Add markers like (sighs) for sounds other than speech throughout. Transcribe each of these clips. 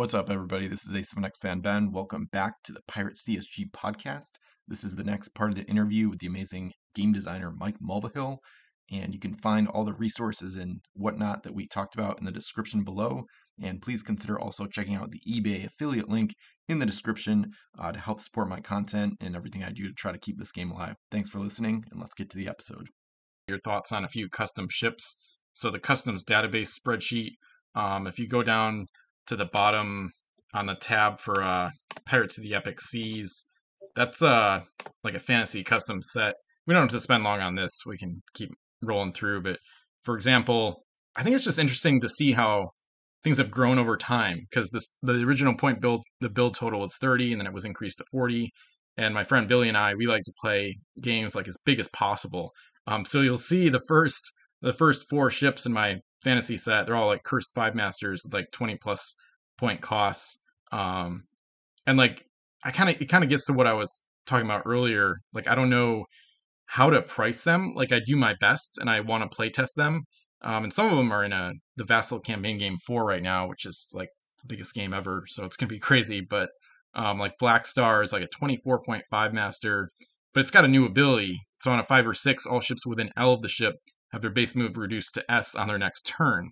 What's up, everybody? This is A7X fan Ben. Welcome back to the Pirate CSG podcast. This is the next part of the interview with the amazing game designer Mike Mulvihill. And you can find all the resources and whatnot that we talked about in the description below. And please consider also checking out the eBay affiliate link in the description uh, to help support my content and everything I do to try to keep this game alive. Thanks for listening, and let's get to the episode. Your thoughts on a few custom ships. So, the customs database spreadsheet, um, if you go down to the bottom on the tab for uh, Pirates of the Epic Seas, that's uh, like a fantasy custom set. We don't have to spend long on this. We can keep rolling through. But for example, I think it's just interesting to see how things have grown over time because this the original point build the build total was 30 and then it was increased to 40 and my friend billy and i we like to play games like as big as possible um, so you'll see the first the first four ships in my fantasy set they're all like cursed five masters with like 20 plus point costs um, and like i kind of it kind of gets to what i was talking about earlier like i don't know how to price them like i do my best and i want to play test them um, and some of them are in a the Vassal campaign game four right now, which is like the biggest game ever. So it's gonna be (laughs) crazy. But um, like Black Star is like a 24.5 master, but it's got a new ability. So on a five or six, all ships within L of the ship have their base move reduced to S on their next turn.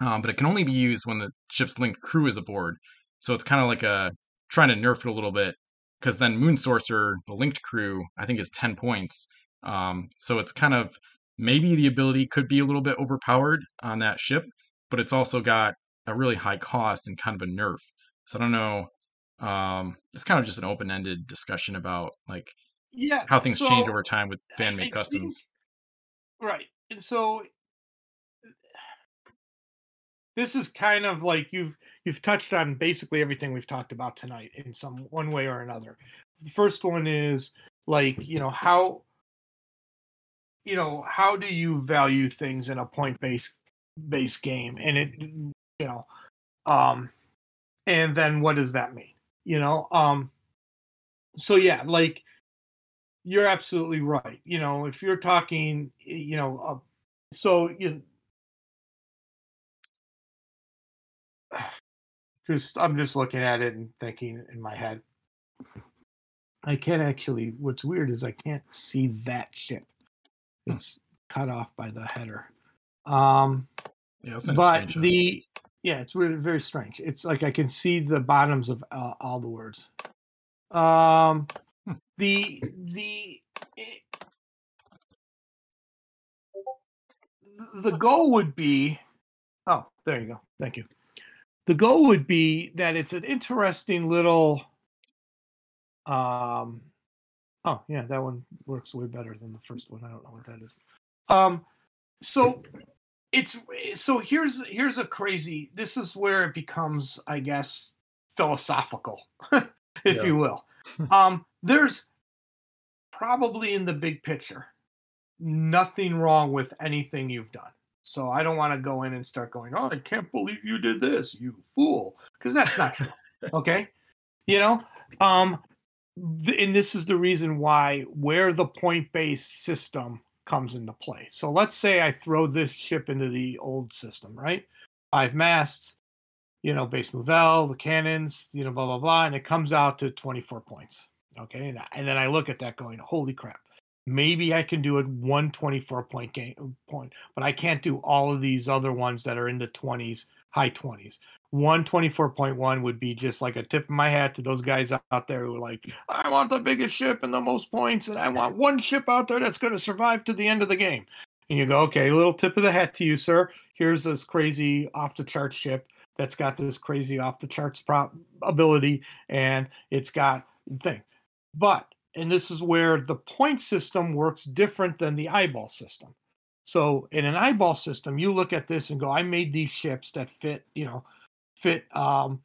Um, but it can only be used when the ship's linked crew is aboard. So it's kind of like a trying to nerf it a little bit because then Moon Sorcerer, the linked crew, I think is 10 points. Um, so it's kind of maybe the ability could be a little bit overpowered on that ship, but it's also got a really high cost and kind of a nerf. So I don't know. Um, it's kind of just an open ended discussion about like yeah how things so change over time with fan made customs. Right and so this is kind of like you've you've touched on basically everything we've talked about tonight in some one way or another. The first one is like you know how you know how do you value things in a point based based game? And it you know um and then what does that mean? You know um so yeah like you're absolutely right you know if you're talking you know uh, so you (sighs) just i'm just looking at it and thinking in my head. I can't actually what's weird is i can't see that ship it's cut off by the header. Um Yeah, I'll send a but screenshot. the yeah it's really very strange. It's like i can see the bottoms of uh, all the words. Um Hmm. The the it- the goal would be oh there you go thank you. The goal would be that it's an interesting little um oh yeah that one works way better than the first one i don't know what that is. Um so it's so here's here's a crazy this is where it becomes i guess philosophical (laughs) if Yeah. you will (laughs) um there's probably in the big picture nothing wrong with anything you've done. So i don't want to go in and start going oh i can't believe you did this you fool because that's not true (laughs) okay? You know? Um th- and this is the reason why where the point based system comes into play. So let's say i throw this ship into the old system right? Five masts you know base movell the cannons you know blah blah blah and it comes out to 24 points. Okay and, and then i look at that going holy crap. Maybe i can do it 124 point game point but i can't do all of these other ones that are in the 20s high 20s 124.1 would be just like a tip of my hat to those guys out there who are like i want the biggest ship and the most points and i want one ship out there that's going to survive to the end of the game. And you go okay little tip of the hat to you sir. Here's this crazy off the chart ship that's got this crazy off the charts prop ability and it's got thing. But and this is where the point system works different than the eyeball system. So in an eyeball system you look at this and go i made these ships that fit you know fit um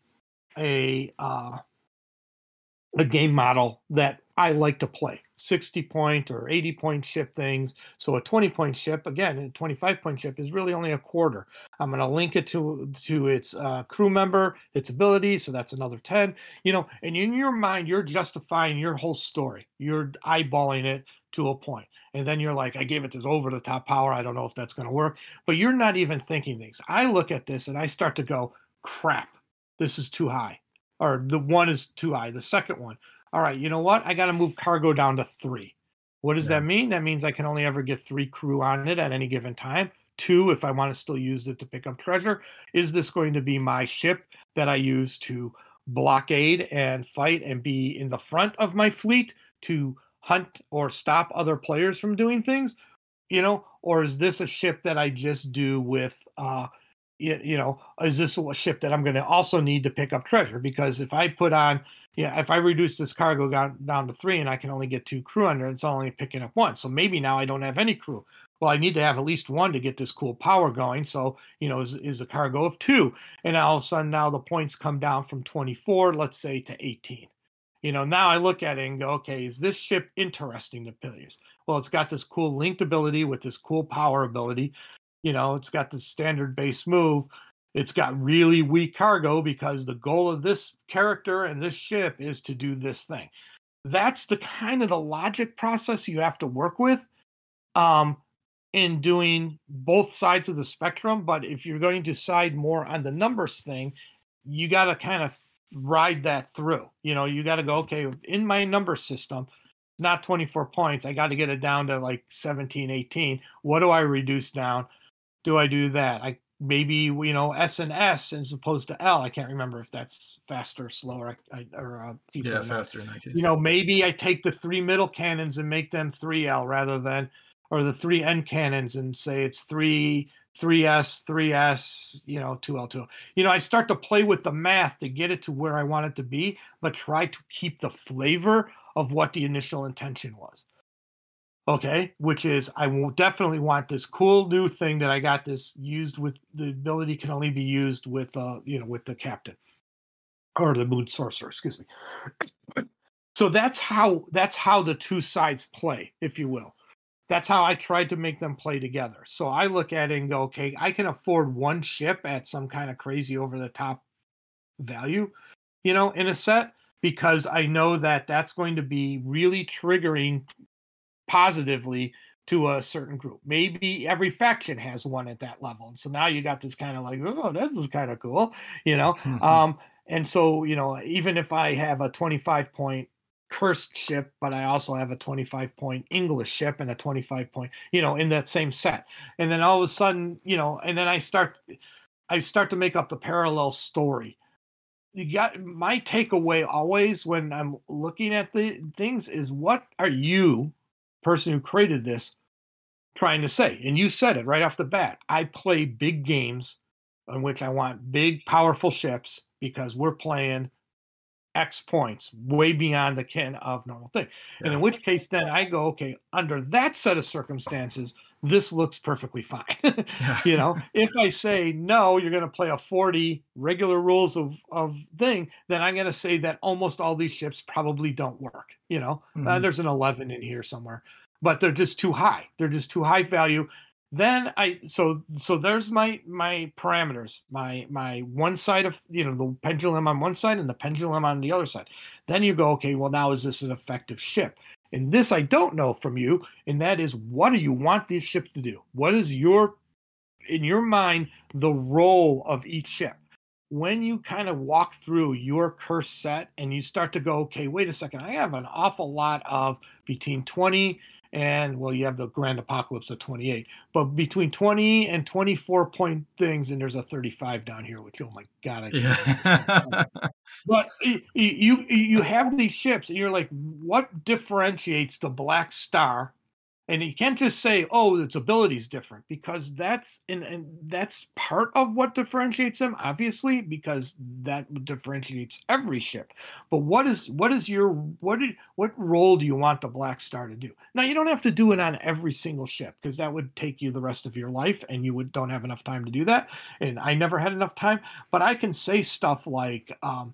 a uh a game model that I like to play 60 point or 80 point ship things. So a 20 point ship, again, a 25 point ship is really only a quarter. I'm going to link it to to its uh, crew member, its ability. So that's another 10, you know, and in your mind, you're justifying your whole story. You're eyeballing it to a point. And then you're like, I gave it this over the top power. I don't know if that's going to work. But you're not even thinking things. I look at this and I start to go, crap. this is too high, or the one is too high. The second one, all right, you know what? I got to move cargo down to three. What does Yeah. that mean? That means I can only ever get three crew on it at any given time. Two, if I want to still use it to pick up treasure. Is this going to be my ship that I use to blockade and fight and be in the front of my fleet to hunt or stop other players from doing things? You know, or is this a ship that I just do with uh you, you know, is this a ship that I'm going to also need to pick up treasure? Because if I put on, yeah, if I reduce this cargo down, down to three and I can only get two crew under, it's only picking up one. So maybe now I don't have any crew. Well, I need to have at least one to get this cool power going. So, you know, is, is a cargo of two. And all of a sudden now the points come down from 24, let's say, to 18. You know, now I look at it and go, okay, is this ship interesting to players? Well, it's got this cool linked ability with this cool power ability. You know, it's got the standard base move. It's got really weak cargo because the goal of this character and this ship is to do this thing. That's the kind of the logic process you have to work with um, in doing both sides of the spectrum. But if you're going to side more on the numbers thing, you got to kind of ride that through. You know, you got to go, okay, in my number system, not 24 points. I got to get it down to like 17, 18. What do I reduce down? Do I do that? I maybe you know S and S as opposed to L. I can't remember if that's faster, or slower, I, or uh, Yeah, faster in that case. You know, maybe I take the three middle cannons and make them three L rather than, or the three end cannons and say it's three. 3S, 3S, you know, 2L, 2L. You know, I start to play with the math to get it to where I want it to be, but try to keep the flavor of what the initial intention was. Okay, which is I will definitely want this cool new thing that I got this used with the ability can only be used with uh you know with the captain or the moon sorcerer, excuse me. (coughs) So that's how that's how the two sides play, if you will. That's how I tried to make them play together. So I look at it and go, okay, I can afford one ship at some kind of crazy over the top value, you know, in a set because I know that that's going to be really triggering positively to a certain group. Maybe every faction has one at that level. And so now you got this kind of like, oh, this is kind of cool, you know. um, and so, you know, even if I have a 25 point cursed ship, but I also have a 25 point English ship and a 25 point, you know, in that same set. And then all of a sudden, you know, and then I start I start to make up the parallel story. You got my takeaway always when I'm looking at the things is what are you, person who created this, trying to say? And you said it right off the bat. I play big games in which I want big, powerful ships because we're playing X points way beyond the ken of normal thing. And in which case, then I go, okay, under that set of circumstances, this looks perfectly fine. (laughs) Yeah. you know, (laughs) if I say no, you're going to play a 40 regular rules of of thing, then I'm going to say that almost all these ships probably don't work. You know, uh, Mhm. there's an 11 in here somewhere, but they're just too high. They're just too high value. Then I so so there's my my parameters. My my one side of you know the pendulum on one side and the pendulum on the other side. Then you go, okay, well now is this an effective ship? And this I don't know from you, and that is what do you want these ships to do? What is your in your mind the role of each ship? When you kind of walk through your curse set and you start to go, okay, wait a second, I have an awful lot of between 20 and well, you have the grand apocalypse of 28, but between 20 and 24 point things, and there's a 35 down here, which oh my god, I Yeah. (laughs) but you you have these ships and you're like what differentiates the black star and you can't just say oh its ability is different because that's and, and that's part of what differentiates them obviously because that differentiates every ship. But what is what is your what did, what role do you want the black star to do? Now you don't have to do it on every single ship because that would take you the rest of your life and you would don't have enough time to do that. And i never had enough time but i can say stuff like um,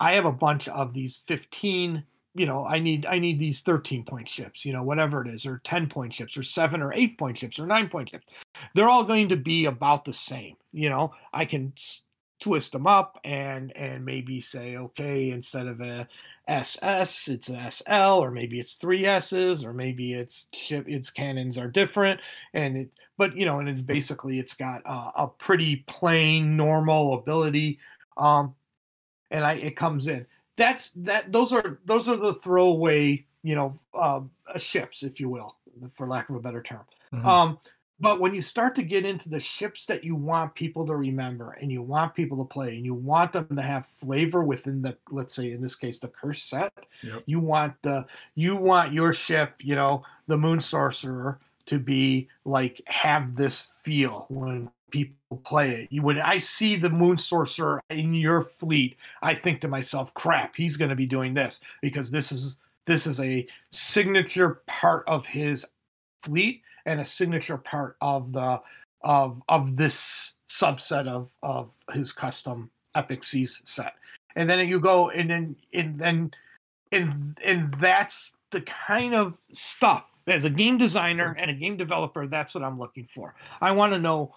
I have a bunch of these 15, you know, I need I need these 13 point ships, you know, whatever it is, or 10 point ships, or seven or eight point ships, or nine point ships. They're all going to be about the same. You know, I can twist them up and and maybe say, okay, instead of a SS, it's an SL, or maybe it's three S's, or maybe it's ship its cannons are different. And it but you know, and it's basically it's got uh, a pretty plain normal ability. Um, and I it comes in. That's that. Those are those are the throwaway, you know, uh, ships, if you will, for lack of a better term. Mm-hmm. Um, but when you start to get into the ships that you want people to remember and you want people to play and you want them to have flavor within the let's say in this case the curse set, yep. you want the you want your ship, you know, the moon sorcerer to be like have this feel when people play it. When I see the moon sorcerer in your fleet, I think to myself, crap, he's going to be doing this because this is this is a signature part of his fleet and a signature part of the of of this subset of of his custom epic seas set and then you go and then and then and and that's the kind of stuff as a game designer and a game developer that's what i'm looking for i want to know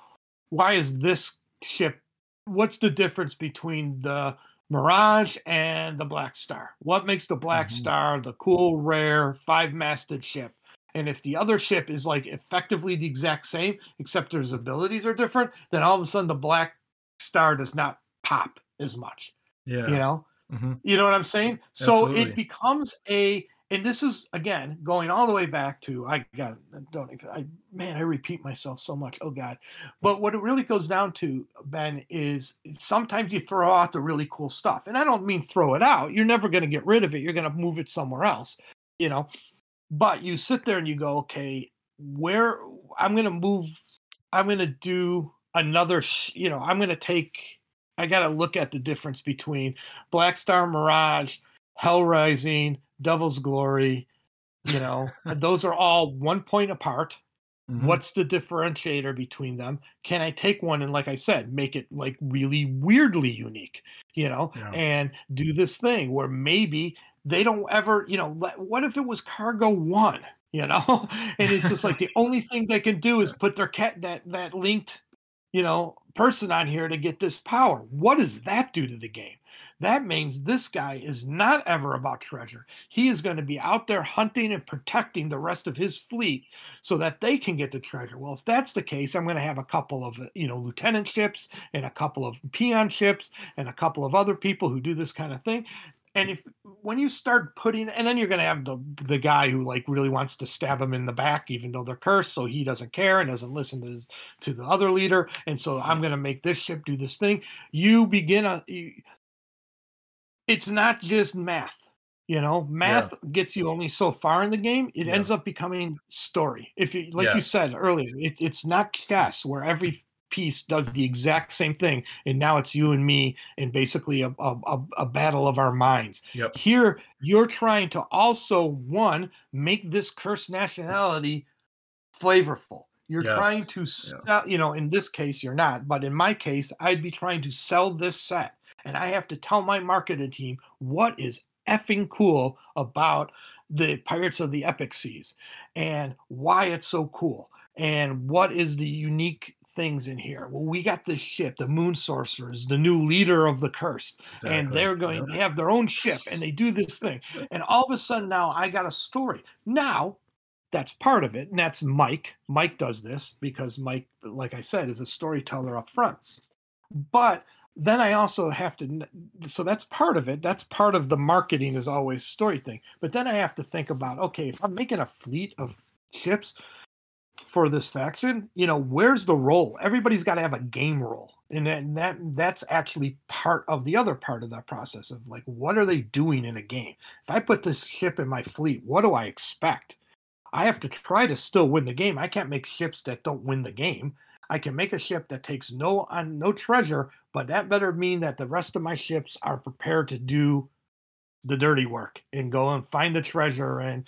why is this ship what's the difference between the mirage and the black star what makes the black mm-hmm. star the cool rare five masted ship and if the other ship is like effectively the exact same, except their abilities are different, then all of a sudden the black star does not pop as much. Yeah. You know? Mm-hmm. You know what I'm saying? Absolutely. So it becomes a and this is again going all the way back to I got don't even I man I repeat myself so much oh god. But what it really goes down to Ben is sometimes you throw out the really cool stuff. And I don't mean throw it out. You're never going to get rid of it. You're going to move it somewhere else you know? But you sit there and you go, okay, where I'm going to move, I'm going to do another, you know, I'm going to take, I got to look at the difference between Black Star Mirage, Hell Rising, Devil's Glory, you know, (laughs) those are all one point apart. Mm-hmm. What's the differentiator between them? Can I take one and, like I said, make it like really weirdly unique, you know, yeah. and do this thing where maybe they don't ever, you know, what if it was cargo one, you know? (laughs) and it's just like the only (laughs) thing they can do is put their cat that that linked, you know, person on here to get this power. What does that do to the game? That means this guy is not ever about treasure. He is going to be out there hunting and protecting the rest of his fleet so that they can get the treasure. Well, if that's the case, I'm going to have a couple of, uh, you know, lieutenant ships and a couple of peon ships and a couple of other people who do this kind of thing and if when you start putting and then you're going to have the the guy who like really wants to stab him in the back even though they're cursed so he doesn't care and doesn't listen to his, to the other leader and so i'm going to make this ship do this thing you begin a you, it's not just math you know math yeah. gets you only so far in the game it yeah. ends up becoming story if you like yes. you said earlier it, it's not chess where every piece does the exact same thing and now it's you and me in basically a, a, a battle of our minds yep. here you're trying to also one make this cursed nationality flavorful you're yes. trying to sell yeah. you know in this case you're not but in my case i'd be trying to sell this set and i have to tell my marketing team what is effing cool about the pirates of the epic seas and why it's so cool and what is the unique things in here. Well, we got this ship, the Moon Sorcerers, the new leader of the curse, exactly. and they're going. They have their own ship, and they do this thing. And all of a sudden, now I got a story. Now, that's part of it, and that's Mike. Mike does this because Mike, like I said, is a storyteller up front. But then I also have to. So that's part of it. That's part of the marketing is always story thing. But then I have to think about okay, if I'm making a fleet of ships for this faction, you know, where's the role? Everybody's got to have a game role. And that, that that's actually part of the other part of that process of like what are they doing in a game? If I put this ship in my fleet, what do I expect? I have to try to still win the game. I can't make ships that don't win the game. I can make a ship that takes no on no treasure, but that better mean that the rest of my ships are prepared to do the dirty work and go and find the treasure and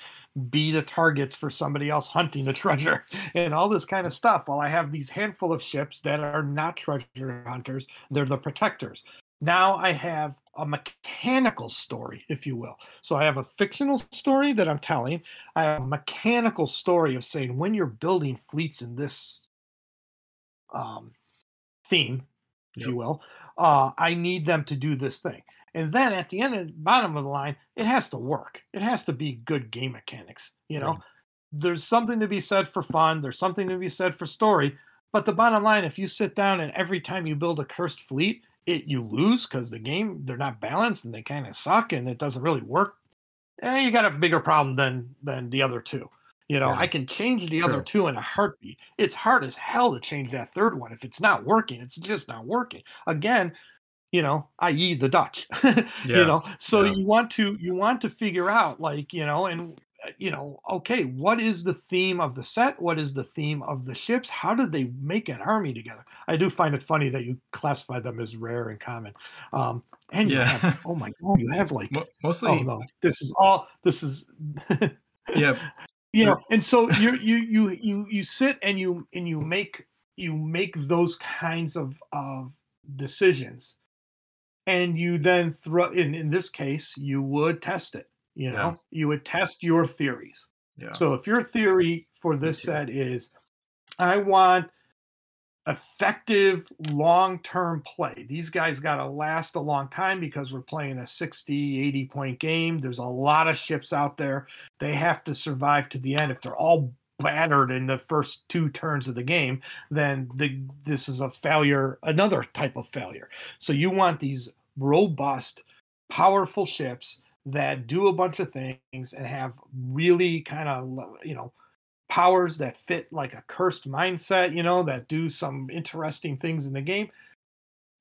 be the targets for somebody else hunting the (laughs) treasure and all this kind of stuff. While I have these handful of ships that are not treasure hunters, they're the protectors. Now I have a mechanical story, if you will. So I have a fictional story that I'm telling. I have a mechanical story of saying when you're building fleets in this um, theme, if yep. you will, uh, I need them to do this thing. And then at the end and bottom of the line, it has to work. It has to be good game mechanics. You know, right. there's something to be said for fun. There's something to be said for story. But the bottom line, if you sit down and every time you build a cursed fleet, it you lose because the game they're not balanced and they kind of suck and it doesn't really work, eh, you got a bigger problem than than the other two. You know, Yeah. I can change the other two in a heartbeat. It's hard as hell to change that third one if it's not working. It's just not working. Again, you know, i.e. the Dutch. (laughs) Yeah. You know, so Yeah. you want to you want to figure out like you know and uh, you know okay what is the theme of the set what is the theme of the ships how did they make an army together i do find it funny that you classify them as rare and common um and you Yeah. have, oh my god you have (laughs) like mostly, oh no this is all this is yeah, (laughs) you know and so you you you you you sit and you and you make you make those kinds of of decisions. And you then throw in in this case you would test it you know? Yeah. you would test your theories. Yeah, so if your theory for this set is i want effective long-term play. These guys got to last a long time because we're playing a 60 80 point game. There's a lot of ships out there. They have to survive to the end. If they're all battered in the first two turns of the game then the, this is a failure another type of failure. So you want these robust powerful ships that do a bunch of things and have really kind of you know powers that fit like a cursed mindset you know that do some interesting things in the game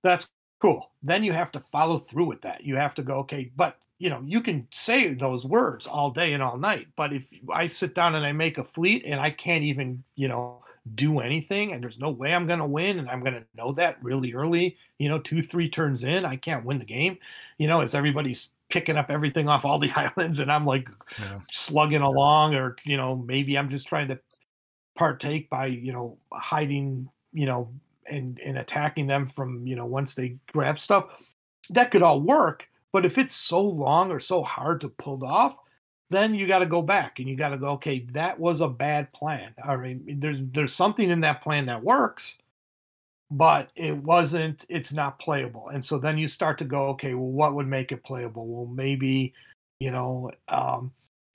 that's cool. Then you have to follow through with that. You have to go okay but you know you can say those words all day and all night but if i sit down and i make a fleet and i can't even you know do anything and there's no way i'm going to win and i'm going to know that really early you know two three turns in i can't win the game you know as everybody's picking up everything off all the (laughs) islands and i'm like yeah, slugging along or you know maybe i'm just trying to partake by you know hiding you know and and attacking them from you know once they grab stuff. That could all work but if it's so long or so hard to pull off then you got to go back and you got to go okay that was a bad plan. I mean there's there's something in that plan that works but it wasn't it's not playable. And so then you start to go okay well what would make it playable? Well maybe you know um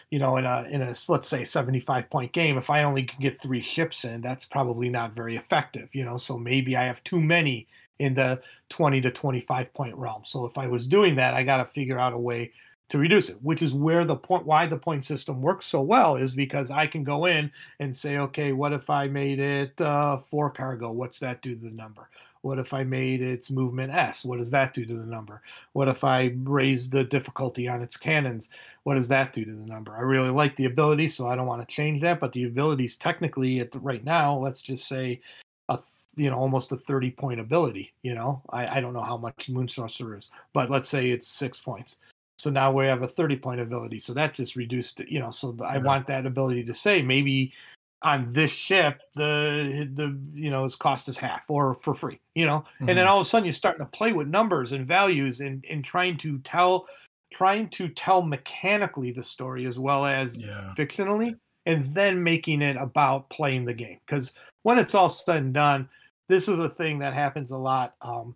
you know in a in a let's say 75 point game if i only can get three ships in that's probably not very effective you know? So maybe i have too many in the 20 to 25 point realm. So if i was doing that i got to figure out a way to reduce it which is where the point why the point system works so well is because i can go in and say okay what if i made it uh, four cargo? What's that do to the number? What if i made its movement s? What does that do to the number? What if i raise the difficulty on its cannons? What does that do to the number? I really like the ability so i don't want to change that but the ability is technically at the, right now let's just say a you know almost a 30 point ability you know? I, I don't know how much moon sorcerer is but let's say it's six points so now we have a 30 point ability. So that just reduced it you know so i Yeah. want that ability to say maybe on this ship the the you know its cost is half or for free you know? And then Mhm. all of a sudden you're starting to play with numbers and values and and trying to tell trying to tell mechanically the story as well as yeah, fictionally and then making it about playing the game. Because when it's all said and done this is a thing that happens a lot um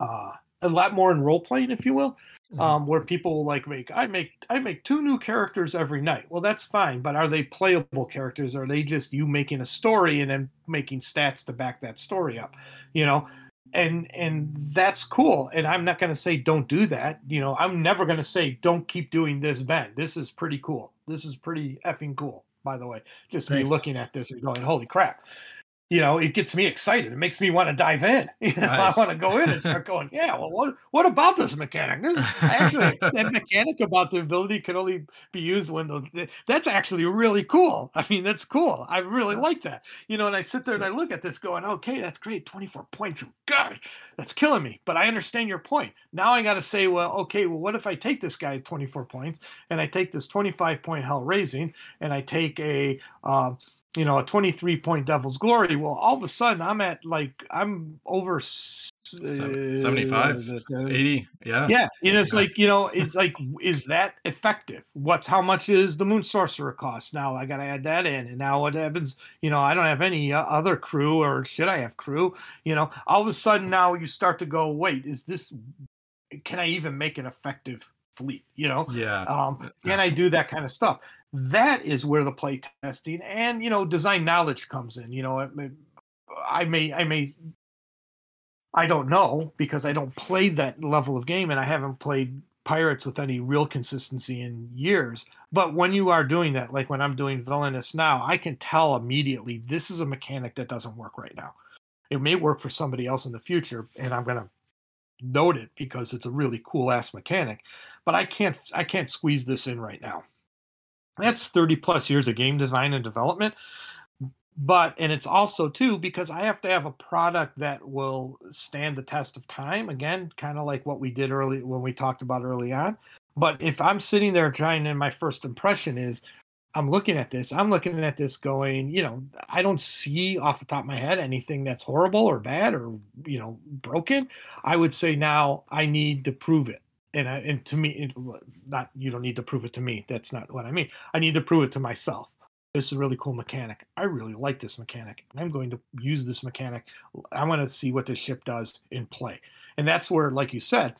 uh a lot more in role playing if you will Mhm. um where people will like make i make i make two new characters every night. Well that's fine but are they playable characters? Or are they just you making a story and then making stats to back that story up you know? And and that's cool and i'm not going to say don't do that you know? I'm never going to say don't keep doing this ben this is pretty cool. This is pretty effing cool by the way just me looking at this and going holy crap you know it gets me excited. It makes me want to dive in. (laughs) You know, Nice. i want to go in and start going yeah well what what about this mechanic? This, (laughs) actually that mechanic about the ability can only be used when the that's actually really cool. I mean that's cool. I really Yeah. like that. You know and i sit there and i look at this going okay that's great 24 points god that's killing me. But i understand your point. Now i got to say well okay well what if i take this guy 24 points and i take this 25 point hell raising and i take a um, you know a 23 point devil's glory well all of a sudden i'm at like i'm over uh, 75, the- the- 80, yeah, yeah and it's like you know it's like is that effective? What's how much is the moon sorcerer cost? Now i gotta add that in and now what happens you know i don't have any uh, other crew or should i have crew? You know all of a sudden now you start to go wait is this can i even make an effective fleet? You know? Yeah, um, (laughs) can I do that kind of stuff? That is where the play testing and you know design knowledge comes in. You know, I may I may I don't know because I don't play that level of game and I haven't played pirates with any real consistency in years. But when you are doing that, like when I'm doing villainous now, I can tell immediately this is a mechanic that doesn't work right now. It may work for somebody else in the future, and I'm gonna note it because it's a really cool ass mechanic. But I can't I can't squeeze this in right now. That's 30 plus years of game design and development. But and it's also too because i have to have a product that will stand the test of time. Again kind of like what we did early when we talked about early on. But if i'm sitting there trying and my first impression is i'm looking at this i'm looking at this going you know i don't see off the top of my head anything that's horrible or bad or you know broken. I would say now i need to prove it and, I, and to me it, not you don't need to prove it to me that's not what i mean i need to prove it to myself this is a really cool mechanic. I really like this mechanic. I'm going to use this mechanic. I want to see what this ship does in play. And that's where, like you said,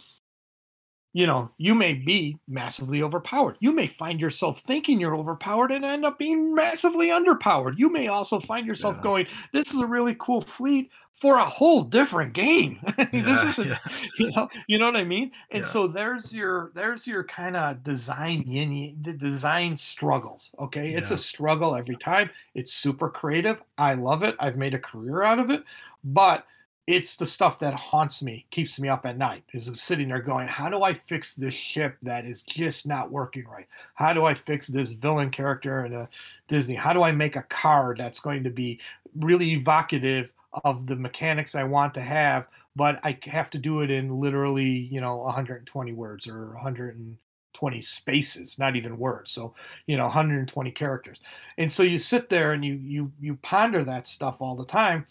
you know, you may be massively overpowered. You may find yourself thinking you're overpowered and end up being massively underpowered. You may also find yourself yeah. going, "This is a really cool fleet for a whole different game." (laughs) Yeah, this is, yeah. (laughs) you know, you know what I mean. And so there's your there's your kind of design yin the design struggles. Okay, it's a struggle every time. It's super creative. I love it. I've made a career out of it, but it's the stuff that haunts me, keeps me up at night. Is sitting there going, how do I fix this ship that is just not working right? How do I fix this villain character in a Disney? How do I make a card that's going to be really evocative of the mechanics I want to have, but I have to do it in literally, you know, 120 words or 120 spaces, not even words. So, you know, 120 characters. And so you sit there and you you you ponder that stuff all the time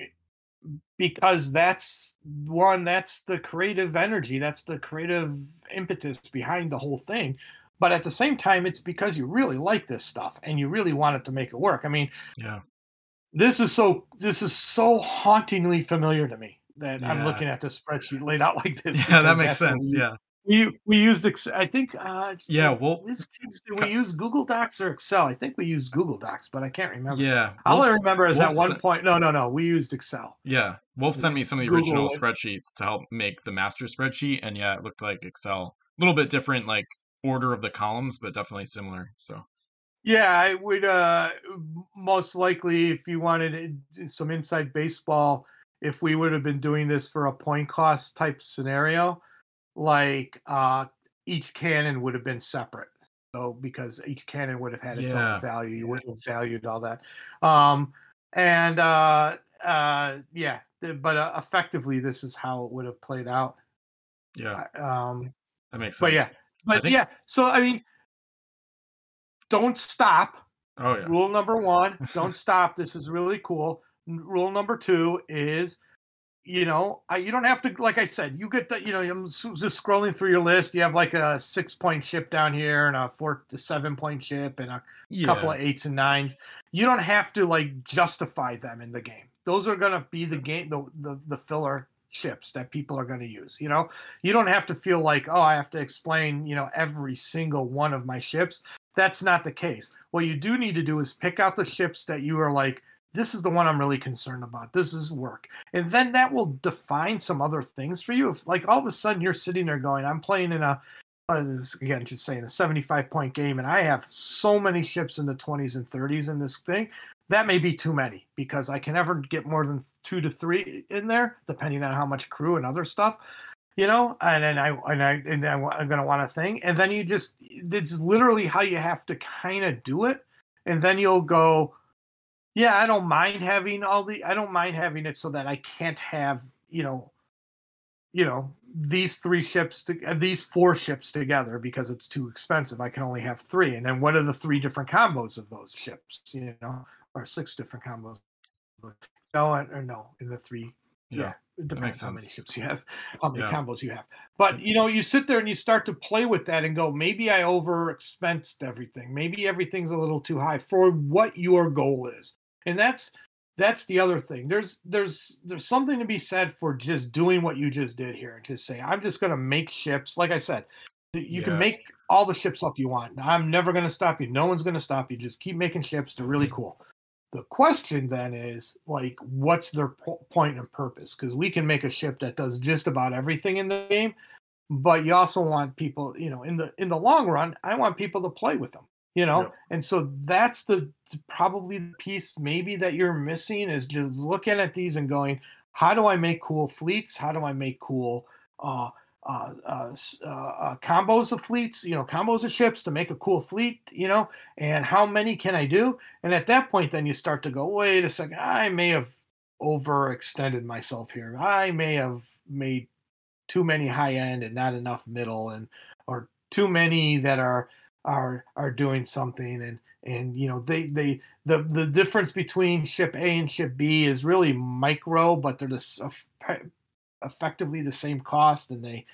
eh, because that's one that's the creative energy that's the creative impetus behind the whole thing but at the same time it's because you really like this stuff and you really want it to make it work i mean yeah this is so this is so hauntingly familiar to me that yeah. i'm looking at this spreadsheet laid out like this (laughs) yeah that makes sense yeah we we used I think uh yeah well this did we use Google Docs or Excel? I think we used Google Docs, but I can't remember. Yeah, all Wolf, I remember is Wolf at one se- point. No, no, no, we used Excel. Yeah, Wolf sent me some of the Google original it. spreadsheets to help make the master spreadsheet, and yeah, it looked like Excel. A little bit different, like order of the columns, but definitely similar. So. Yeah, I would uh most likely if you wanted some inside baseball, if we would have been doing this for a point cost type scenario, like uh, each cannon would have been separate. So because each cannon would have had its yeah. own value, you wouldn't have valued all that. Um, and uh, uh, yeah, but uh, effectively, this is how it would have played out. Yeah. Um, that makes sense. But yeah, but think... yeah. So I mean, don't stop. Oh yeah. Rule number one: don't (laughs) stop. This is really cool. Rule number two is you know, I, you don't have to, like I said, you get the, you know, I'm just scrolling through your list. You have like a six point ship down here and a four to seven point ship and a yeah. couple of eights and nines. You don't have to like justify them in the game. Those are going to be the game, the, the, the filler ships that people are going to use. You know, you don't have to feel like, oh, I have to explain, you know, every single one of my ships. That's not the case. What you do need to do is pick out the ships that you are like, this is the one I'm really concerned about. This is work. And then that will define some other things for you. If like all of a sudden you're sitting there going, I'm playing in a uh, again just saying a 75 point game and I have so many ships in the 20s and 30s in this thing, that may be too many because I can never get more than two to three in there, depending on how much crew and other stuff you know and then i and i and i'm gonna want a thing and then you just it's literally how you have to kind of do it and then you'll go yeah, I don't mind having all the I don't mind having it so that I can't have, you know, you know, these three ships to uh, these four ships together because it's too expensive. I can only have three. And then what are the three different combos of those ships, you know, or six different combos? No, or no, in the three. Yeah. yeah it depends how many ships you have, how many yeah. combos you have. But you know, you sit there and you start to play with that and go, maybe I overexpensed everything. Maybe everything's a little too high for what your goal is and that's that's the other thing there's there's there's something to be said for just doing what you just did here to say i'm just going to make ships like i said you yeah. can make all the ships up you want i'm never going to stop you no one's going to stop you just keep making ships they're really cool the question then is like, what's their po- point and purpose? Because we can make a ship that does just about everything in the game, but you also want people, you know, in the in the long run, I want people to play with them, you know, and so that's the probably the piece maybe that you're missing is just looking at these and going, how do I make cool fleets? How do I make cool uh, uh, uh, uh, uh, combos of fleets, you know, combos of ships to make a cool fleet, you know, and how many can I do? And at that point, then you start to go, wait a second, I may have overextended myself here. I may have made too many high end and not enough middle, and or too many that are are are doing something and and you know they they the the difference between ship A and ship B is really micro, but they're the effectively the same cost and they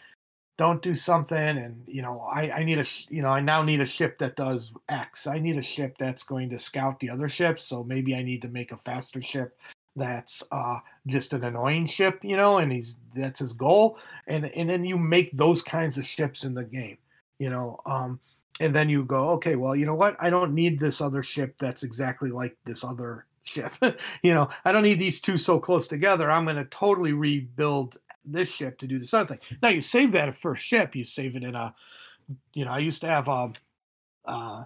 don't do something and you know I, I need a you know i now need a ship that does x. I need a ship that's going to scout the other ships so maybe i need to make a faster ship that's uh just an annoying ship you know and he's that's his goal. And and then you make those kinds of ships in the game you know um and then you go okay well you know what? I don't need this other ship that's exactly like this other ship. (laughs) you know, I don't need these two so close together. I'm going to totally rebuild this ship to do this other thing. Now you save that first ship. You save it in a, you know, I used to have a, uh,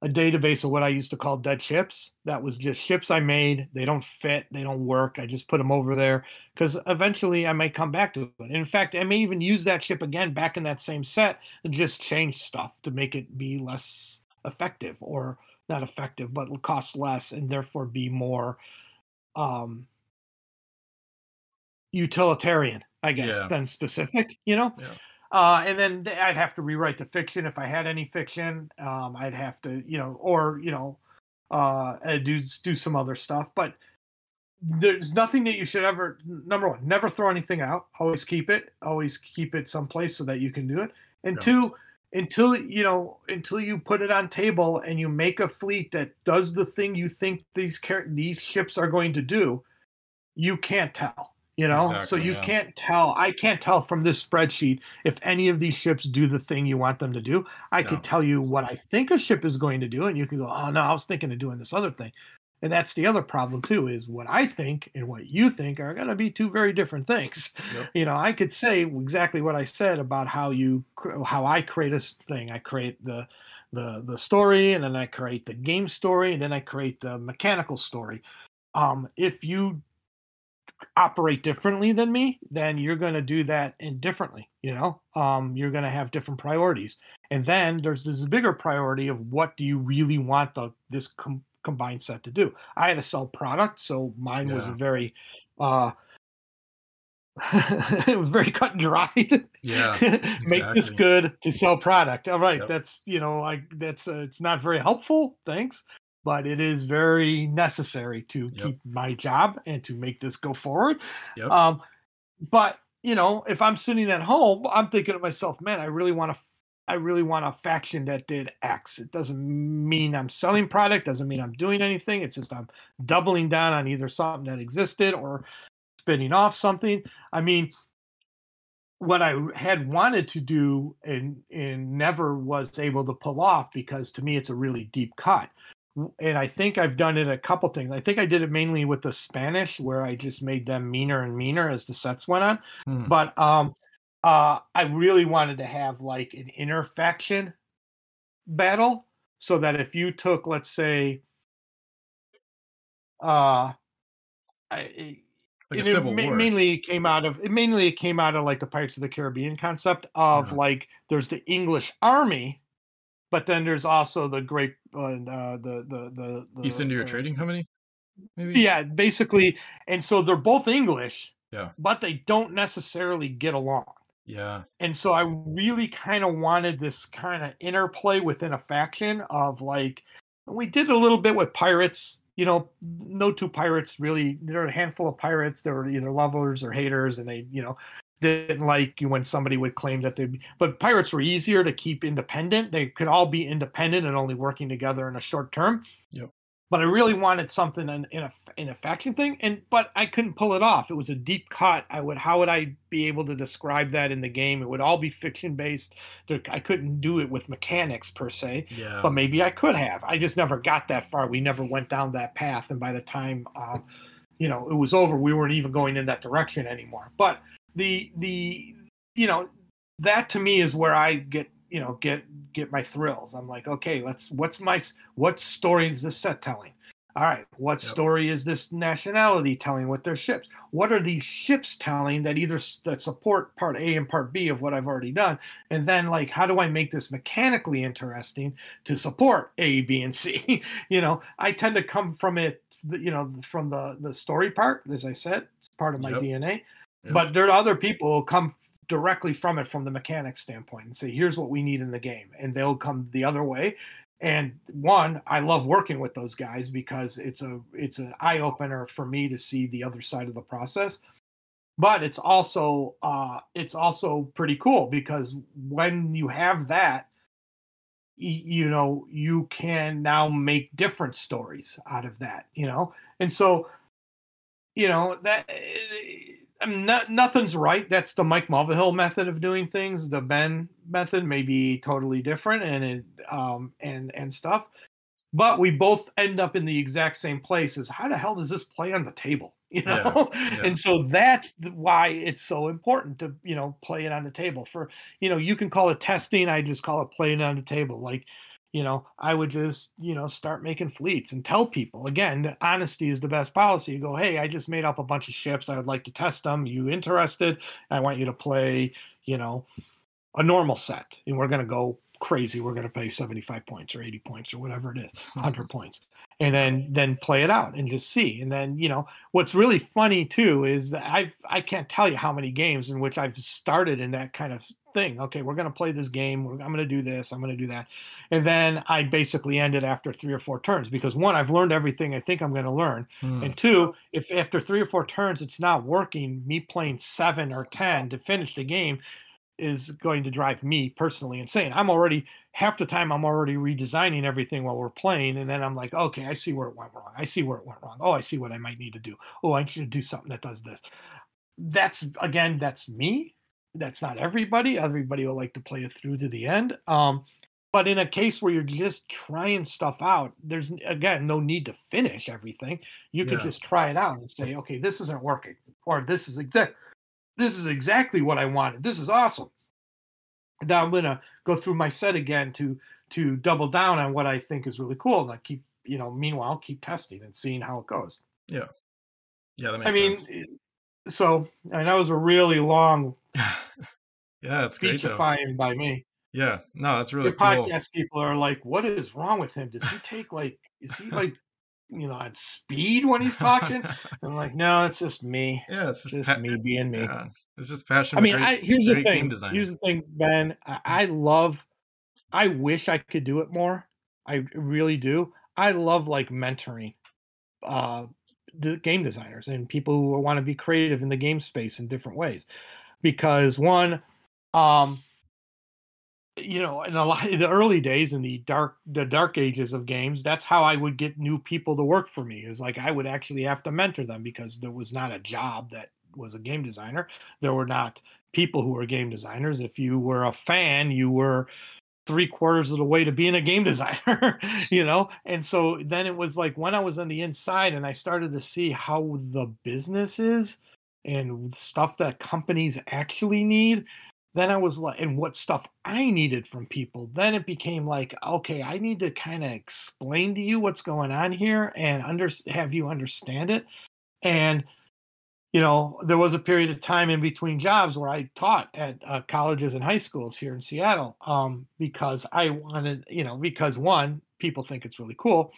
a database of what I used to call dead ships. That was just ships I made. They don't fit. They don't work. I just put them over there because eventually I might come back to it. In fact, I may even use that ship again back in that same set and just change stuff to make it be less effective or not effective, but will cost less and therefore be more um, utilitarian, I guess, yeah. than specific, you know? Yeah. Uh, and then I'd have to rewrite the fiction if I had any fiction. Um, I'd have to, you know, or, you know, uh, do, do some other stuff. But there's nothing that you should ever, number one, never throw anything out. Always keep it. Always keep it someplace so that you can do it. And yeah. two, until you know until you put it on table and you make a fleet that does the thing you think these car- these ships are going to do you can't tell you know exactly, so you yeah. can't tell i can't tell from this spreadsheet if any of these ships do the thing you want them to do i no. could tell you what i think a ship is going to do and you can go oh no i was thinking of doing this other thing and that's the other problem too is what i think and what you think are going to be two very different things. Yep. you know i could say exactly what i said about how you how i create a thing. I create the the the story and then i create the game story and then i create the mechanical story. Um if you operate differently than me then you're going to do that indifferently you know? Um you're going to have different priorities. And then there's this bigger priority of what do you really want the this com- combined set to do. I had to sell product, so mine yeah. was very uh (laughs) it was very cut and dried. Yeah, (laughs) make this good to sell product. All right, yep. that's you know, like that's uh, it's not very helpful. Thanks, but it is very necessary to yep. keep my job and to make this go forward. Yep. Um, but you know, if I'm sitting at home, I'm thinking to myself, man, I really want to I really want a faction that did X. It doesn't mean I'm selling product, doesn't mean I'm doing anything. It's just I'm doubling down on either something that existed or spinning off something. I mean, what I had wanted to do and and never was able to pull off because to me it's a really deep cut. And I think I've done it a couple things. I think I did it mainly with the Spanish where I just made them meaner and meaner as the sets went on. Hmm. But um uh, I really wanted to have like an inner faction battle so that if you took, let's say, uh, I, like it, ma- mainly came out of it mainly it came out of like the Pirates of the Caribbean concept of uh-huh. like there's the English army, but then there's also the great uh, the, the the the East India uh, Trading Company. Maybe? Yeah, basically, and so they're both English. Yeah, but they don't necessarily get along. Yeah. And so I really kind of wanted this kind of interplay within a faction of like, we did a little bit with pirates. You know, no two pirates really. There are a handful of pirates. They were either lovers or haters, and they, you know, didn't like you when somebody would claim that they. But pirates were easier to keep independent. They could all be independent and only working together in a short term. Yep. But I really wanted something in, in a in a faction thing, and but I couldn't pull it off. It was a deep cut. I would how would I be able to describe that in the game? It would all be fiction based. I couldn't do it with mechanics per se, yeah. but maybe I could have. I just never got that far. We never went down that path, and by the time uh, you know it was over, we weren't even going in that direction anymore. But the the you know that to me is where I get you know get get my thrills. I'm like, okay, let's what's my what story is this set telling? All right, what yep. story is this nationality telling with their ships? What are these ships telling that either that support part A and part B of what I've already done? And then like, how do I make this mechanically interesting to support A, B, and C? (laughs) you know, I tend to come from it, you know, from the the story part. As I said, it's part of my yep. DNA. Yep. But there are other people who come directly from it from the mechanics standpoint and say here's what we need in the game. And they'll come the other way. And one i love working with those guys because it's a it's an eye opener for me to see the other side of the process. But it's also uh it's also pretty cool because when you have that you know you can now make different stories out of that you know? And so you know that I mean, not, nothing's right. That's the Mike Mulvihill method of doing things. The Ben method may be totally different, and it, um, and and stuff. But we both end up in the exact same place. Is how the hell does this play on the table? (laughs) You know, yeah, yeah. and so that's why it's so important to you know play it on the table. For you know, you can call it testing. I just call it playing on the table. Like you know, I would just, you know, start making fleets and tell people again, honesty is the best policy. You go, hey, I just made up a bunch of ships. I would like to test them. You interested? I want you to play, you know, a normal set, and we're going to go crazy. We're going to pay 75 points or 80 points or whatever it is, 100 points. And then then play it out and just see. And then you know what's really funny too is that i've i can't tell you how many games in which i've started in that kind of thing. Okay we're going to play this game i'm going to do this i'm going to do that. And then i basically ended after three or four turns because one i've learned everything i think i'm going to learn. Hmm. and two if after three or four turns it's not working me playing seven or ten to finish the game is going to drive me personally insane. I'm already half the time I'm already redesigning everything while we're playing, and then I'm like, okay, I see where it went wrong. I see where it went wrong. Oh, I see what I might need to do. Oh, I need to do something that does this. That's again, that's me. That's not everybody. Everybody will like to play it through to the end. Um, but in a case where you're just trying stuff out, there's again no need to finish everything. You yeah. could just try it out and say, okay, this isn't working, or this is exact this is exactly what I wanted. This is awesome. Now I'm gonna go through my set again to to double down on what I think is really cool, and I keep you know meanwhile keep testing and seeing how it goes. Yeah, yeah, that makes I mean, sense. Eh, so I mean, that was a really long. (laughs) yeah, it's great. Speechifying by me. Yeah, no, that's really the cool. podcast people are like, "What is wrong with him? Does he take like? Is he like you know, at speed when he's talking. (laughs) I'm like, no, it's just me. Yeah, it's just, me being me. Yeah, it's just passion. I mean, I, here's the thing. Here's the thing, Ben. I, I love. I wish I could do it more. I really do. I love like mentoring uh the game designers and people who want to be creative in the game space in different ways because one um you know, in a lot of the early days in the dark the dark ages of games, that's how I would get new people to work for me. Is like I would actually have to mentor them because there was not a job that was a game designer. There were not people who were game designers. If you were a fan, you were three quarters of the way to being a game (laughs) designer, you know? And so then it was like when I was on the inside and I started to see how the business is and stuff that companies actually need then I was like, and what stuff I needed from people. Then it became like, okay, I need to kind of explain to you what's going on here and under have you understand it. And you know, there was a period of time in between jobs where I taught at uh, colleges and high schools here in Seattle um, because I wanted, you know, because one, people think it's really cool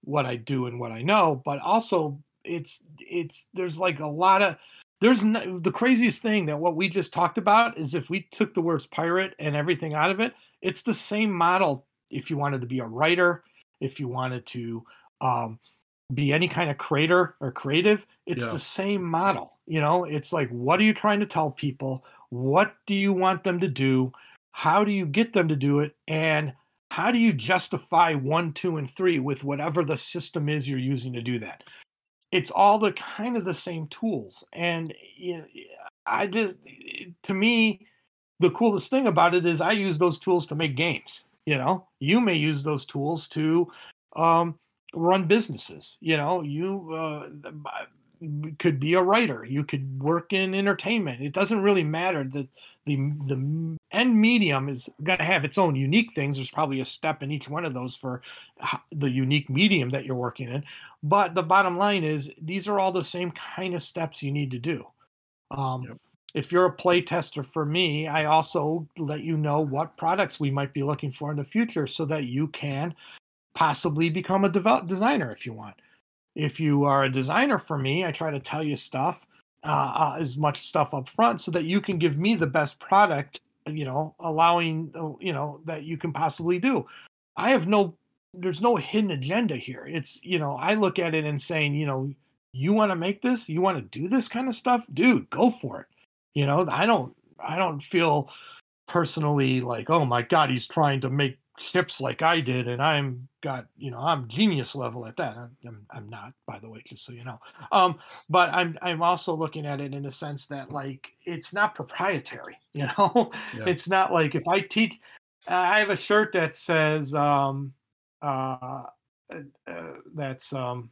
what I do and what I know, but also it's it's there's like a lot of there's no, the craziest thing that what we just talked about is if we took the words pirate and everything out of it, it's the same model. If you wanted to be a writer, if you wanted to um, be any kind of creator or creative, it's yeah. the same model. You know, it's like, what are you trying to tell people? What do you want them to do? How do you get them to do it? And how do you justify one, two, and three with whatever the system is you're using to do that? It's all the kind of the same tools. And you know, I just, to me, the coolest thing about it is I use those tools to make games. You know, you may use those tools to um, run businesses. You know, you uh, could be a writer. You could work in entertainment. It doesn't really matter. The the the end medium is going to have its own unique things. There's probably a step in each one of those for the unique medium that you're working in. But the bottom line is these are all the same kind of steps you need to do. Um, yep. If you're a play tester for me, I also let you know what products we might be looking for in the future so that you can possibly become a develop designer if you want. If you are a designer for me, I try to tell you stuff, uh, uh, as much stuff up front so that you can give me the best product, you know, allowing, uh, you know, that you can possibly do. I have no, there's no hidden agenda here. It's, you know, I look at it and saying, you know, you want to make this, you want to do this kind of stuff, dude, go for it. You know, I don't, I don't feel personally like, oh my God, he's trying to make ships like I did, and I'm got you know I'm genius level at that. I'm, I'm not, by the way, just so you know. Um, but I'm I'm also looking at it in a sense that like it's not proprietary. (laughs) You know, yeah. it's not like if I teach. I have a shirt that says um, uh, uh, uh that's um,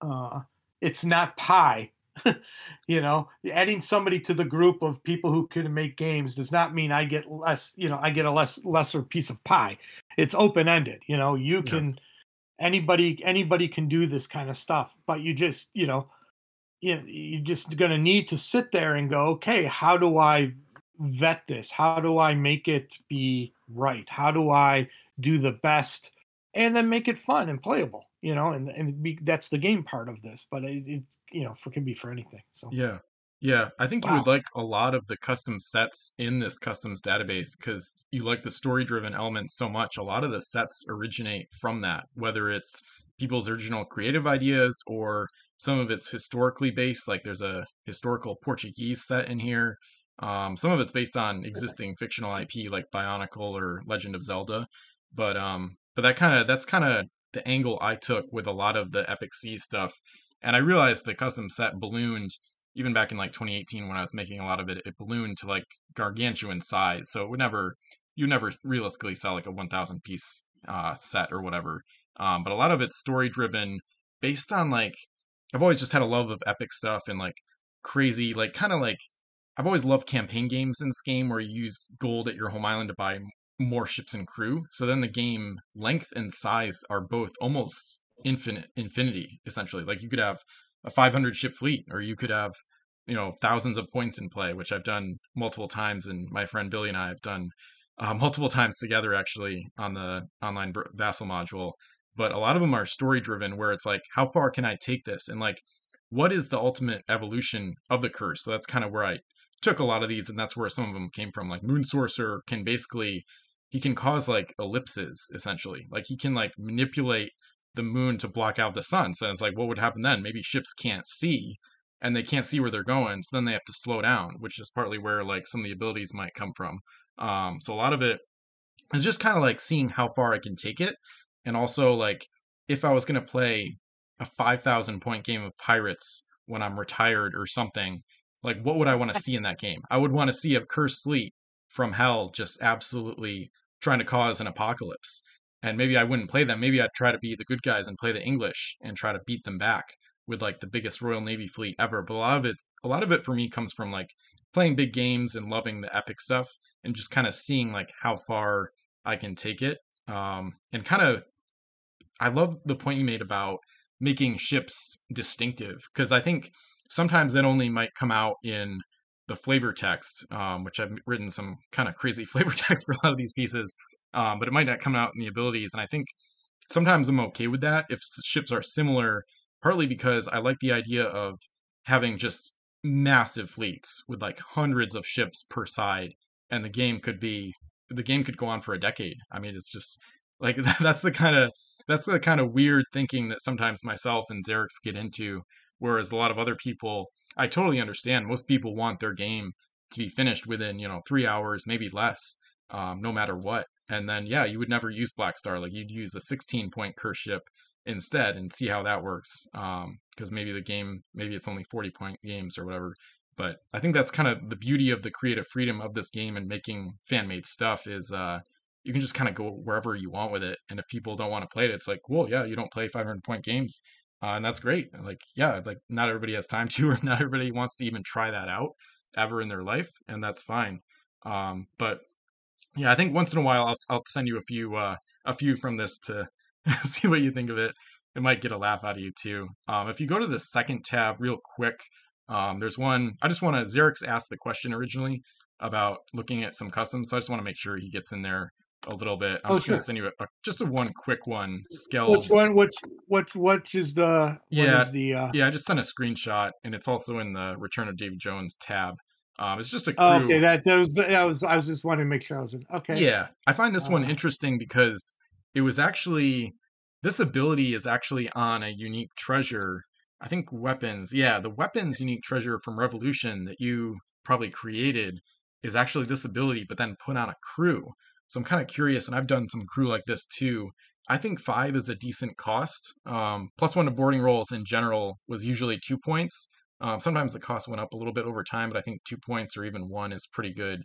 uh, it's not pie (laughs) you know, adding somebody to the group of people who can make games does not mean I get less, you know, I get a less lesser piece of pie. It's open ended. You know, you yeah. can anybody anybody can do this kind of stuff, but you just, you know, you you're just going to need to sit there and go, okay, how do I vet this? How do I make it be right? How do I do the best and then make it fun and playable? You know, and and be, that's the game part of this. But it, it you know, for can be for anything. So yeah, yeah, I think wow. you would like a lot of the custom sets in this customs database because you like the story driven elements so much. A lot of the sets originate from that, whether it's people's original creative ideas or some of it's historically based. Like there's a historical Portuguese set in here. Um, some of it's based on existing fictional IP like Bionicle or Legend of Zelda. But um, but that kind of that's kind of the angle I took with a lot of the Epic Sea stuff. And I realized the custom set ballooned even back in like 2018 when I was making a lot of it, it ballooned to like gargantuan size. So it would never, you never realistically sell like a 1,000 piece uh, set or whatever. Um, but a lot of it's story driven based on like, I've always just had a love of epic stuff and like crazy, like kind of like, I've always loved campaign games in this game where you use gold at your home island to buy more ships and crew. So then the game length and size are both almost infinite infinity essentially. Like you could have a 500 ship fleet or you could have you know thousands of points in play, which I've done multiple times and my friend Billy and I have done uh, (laughs) multiple times together actually on the online vassal module. But a lot of them are story driven where it's like how far can I take this and like what is the ultimate evolution of the curse? So that's kind of where I took a lot of these and that's where some of them came from like moon sorcerer can basically he can cause like ellipses essentially. Like he can like manipulate the moon to block out the sun. So it's like, what would happen then? Maybe ships can't see and they can't see where they're going. So then they have to slow down, which is partly where like some of the abilities might come from. Um, so a lot of it is just kind of like seeing how far I can take it. And also like if I was going to play a 5,000 point game of pirates when I'm retired or something, like what would I want to (laughs) see in that game? I would want to see a cursed fleet from hell just absolutely trying to cause an apocalypse. And maybe I wouldn't play them. Maybe I'd try to be the good guys and play the English and try to beat them back with like the biggest Royal Navy fleet ever. But a lot of it, a lot of it for me comes from like playing big games and loving the epic stuff and just kind of seeing like how far I can take it. Um, and kind of, I love the point you made about making ships distinctive because I think sometimes that only might come out in the flavor text, um, which I've written some kind of crazy (laughs) flavor text for a lot of these pieces, um, but it might not come out in the abilities. And I think sometimes I'm okay with that if ships are similar, partly because I like the idea of having just massive fleets with like hundreds of ships per side, and the game could be the game could go on for a decade. I mean, it's just like (laughs) that's the kind of that's the kind of weird thinking that sometimes myself and Xerix get into, whereas a lot of other people I totally understand. Most people want their game to be finished within, you know, three hours, maybe less. um, no matter what. And then yeah, you would never use Black Star. Like you'd use a 16 point curse ship instead and see how that works. Because um, maybe the game, maybe it's only 40 point games or whatever. But I think that's kind of the beauty of the creative freedom of this game and making fan made stuff is uh, you can just kind of go wherever you want with it. And if people don't want to play it, it's like, well, yeah, you don't play 500 point games. Uh, and that's great. Like, yeah, like not everybody has time to, (laughs) or not everybody wants to even try that out ever in their life, and that's fine. Um, but yeah, I think once in a while I'll, I'll send you a few uh, a few from this to (laughs) see what you think of it. It might get a laugh out of you too. Um, if you go to the second tab real quick, um, there's one. I just want to. Xerix asked the question originally about looking at some customs, so I just want to make sure he gets in there a little bit. I'm oh, just sure. gonna send you a, just a one quick one. Skeld. Which one? Which what? What is the? Yeah, is the. Uh... Yeah, I just sent a screenshot, and it's also in the Return of Davy Jones tab. Um, it's just a oh, okay, that, that was that was I was just wanting to make sure I was in. Okay. Yeah, I find this uh, one interesting because it was actually this ability is actually on a unique treasure. I think weapons. Yeah, the weapons unique treasure from Revolution that you probably created is actually this ability, but then put on a crew. So I'm kind of curious, and I've done some crew like this too. I think five is a decent cost. Um, plus one to boarding rolls in general was usually two points. Um, sometimes the cost went up a little bit over time, but I think two points or even one is pretty good.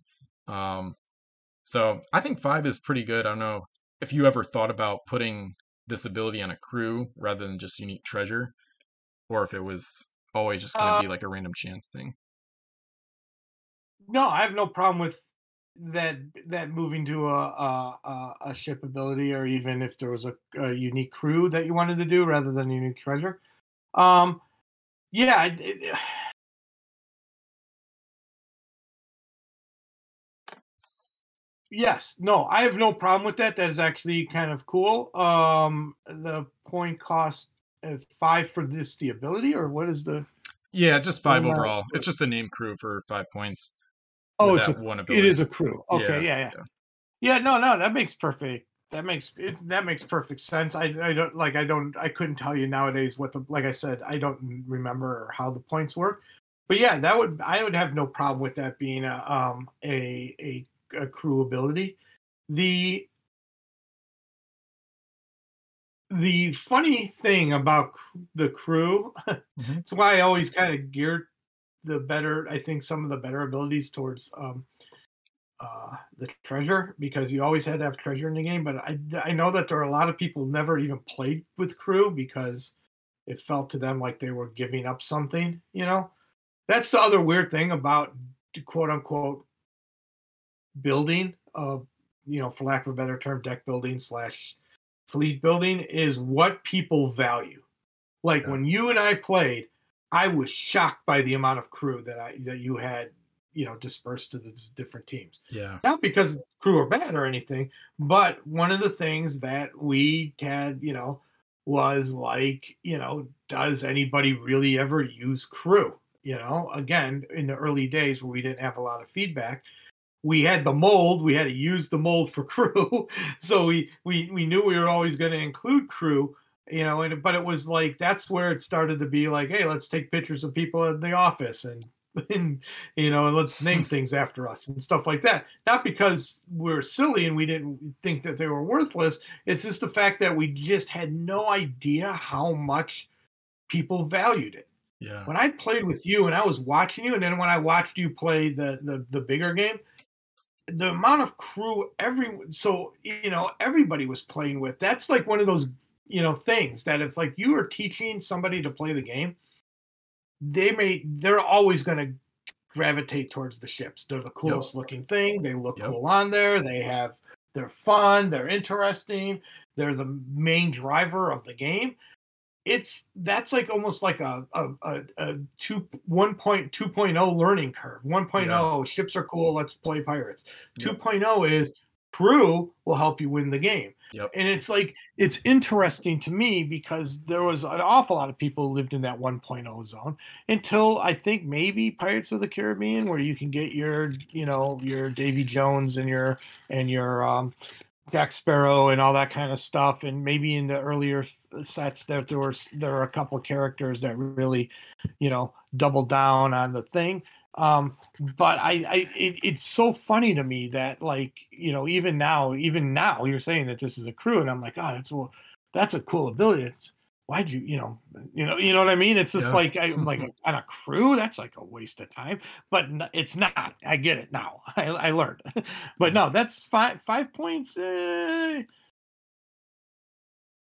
Um, so I think five is pretty good. I don't know if you ever thought about putting this ability on a crew rather than just unique treasure, or if it was always just going to uh, be like a random chance thing. No, I have no problem with that that moving to a a, a ship ability, or even if there was a, a unique crew that you wanted to do rather than a unique treasure. Um, yeah, it, it, yes, no, I have no problem with that. That is actually kind of cool. Um, the point cost uh, five for this the ability, or what is the? Yeah, just five overall. It's just a name crew for five points. Oh, it's a, one ability. It is a crew. Okay, yeah, yeah, yeah. yeah no, no, that makes perfect that makes it, that makes perfect sense. I, I don't like I don't I couldn't tell you nowadays what the like I said I don't remember how the points work, but yeah, that would I would have no problem with that being a um a a, a crew ability. The the funny thing about the crew, (laughs) mm-hmm. it's why I always kind of geared the better I think some of the better abilities towards um uh, the treasure because you always had to have treasure in the game. But I I know that there are a lot of people never even played with crew because it felt to them like they were giving up something. You know, that's the other weird thing about quote unquote building. Uh, you know, for lack of a better term, deck building slash fleet building is what people value. Like yeah. when you and I played, I was shocked by the amount of crew that I that you had you know dispersed to the different teams. Yeah. Not because crew are bad or anything, but one of the things that we had, you know, was like, you know, does anybody really ever use crew? You know, again, in the early days where we didn't have a lot of feedback, we had the mold, we had to use the mold for (laughs) crew. so we we we knew we were always going to include crew, you know, and but it was like that's where it started to be like, hey, let's take pictures of people in the office and (laughs) and you know and let's name (laughs) things after us and stuff like that. Not because we're silly and we didn't think that they were worthless. It's just the fact that we just had no idea how much people valued it. Yeah. When i played with you and i was watching you and then when i watched you play the the, the bigger game the amount of crew every so you know everybody was playing with that's like one of those you know things that if like you are teaching somebody to play the game they may they're always going to gravitate towards the ships. They're the coolest yep. looking thing. They look yep. cool on there. They have they're fun. They're interesting. They're the main driver of the game. It's that's like almost like a a, a, a two one point two point oh learning curve. 1.0 yeah. Oh, ships are cool. Let's play pirates. Yep. 2.0 is crew will help you win the game. Yep. And it's like it's interesting to me because there was an awful lot of people who lived in that 1.0 zone until I think maybe Pirates of the Caribbean, where you can get your, you know, your Davy Jones and your and your um, Jack Sparrow and all that kind of stuff. And maybe in the earlier sets that there were there were a couple of characters that really, you know, doubled down on the thing. Um, but I, I it, it's so funny to me that like you know even now even now you're saying that this is a crew and I'm like oh that's well that's a cool ability. It's why'd you you know you know you know what I mean? It's just Yeah. like I'm like (laughs) on a crew that's like a waste of time, but it's not. I get it now. (laughs) I, I learned, (laughs) but no, that's five five points. Uh,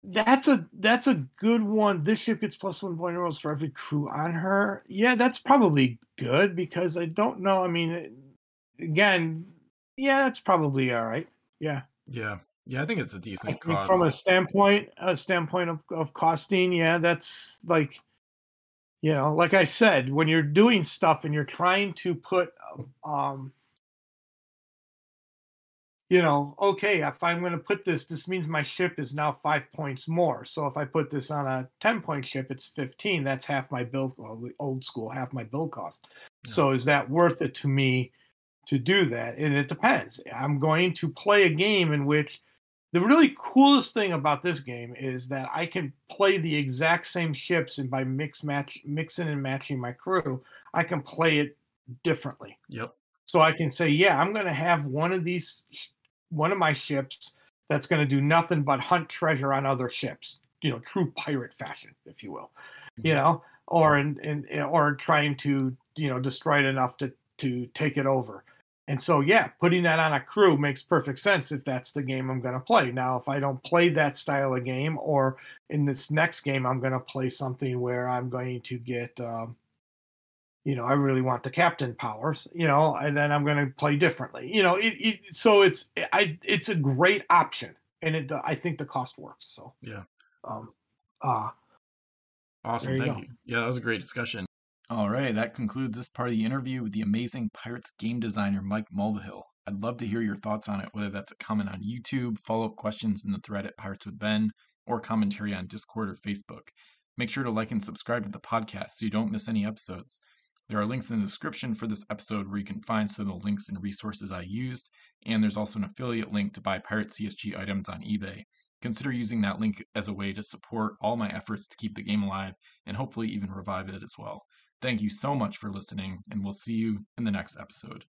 that's a that's a good one. This ship gets plus one point rolls for every crew on her. Yeah, that's probably good because I don't know. I mean, again, yeah, that's probably all right. Yeah, Yeah. Yeah, I think it's a decent cost. from a standpoint a standpoint of, of costing, yeah, that's like you know, like I said, when you're doing stuff and you're trying to put um you know, okay, if I'm going to put this, this means my ship is now five points more. So if I put this on a 10 point ship, it's 15. That's half my build, well, the old school, half my build cost. So is that worth it to me to do that? And it depends. I'm going to play a game in which the really coolest thing about this game is that I can play the exact same ships and by mix match mixing and matching my crew, I can play it differently. Yep. So I can say, yeah, I'm going to have one of these, one of my ships that's going to do nothing but hunt treasure on other ships, you know, true pirate fashion, if you will, you Mhm. know, or in, in or trying to, you know, destroy it enough to to take it over. And so, yeah, putting that on a crew makes perfect sense if that's the game I'm going to play. Now, if I don't play that style of game, or in this next game, I'm going to play something where I'm going to get, um, you know, I really want the captain powers, you know, and then I'm going to play differently, you know. It, it so it's I it's a great option, and it I think the cost works. So Yeah. um, uh Awesome. You Thank go. you. Yeah, that was a great discussion. All right, that concludes this part of the interview with the amazing Pirates game designer Mike Mulvihill. I'd love to hear your thoughts on it, whether that's a comment on YouTube, follow up questions in the thread at Pirates with Ben, or commentary on Discord or Facebook. Make sure to like and subscribe to the podcast so you don't miss any episodes. There are links in the description for this episode where you can find some of the links and resources I used, and there's also an affiliate link to buy Pirate CSG items on eBay. Consider using that link as a way to support all my efforts to keep the game alive and hopefully even revive it as well. Thank you so much for listening, and we'll see you in the next episode.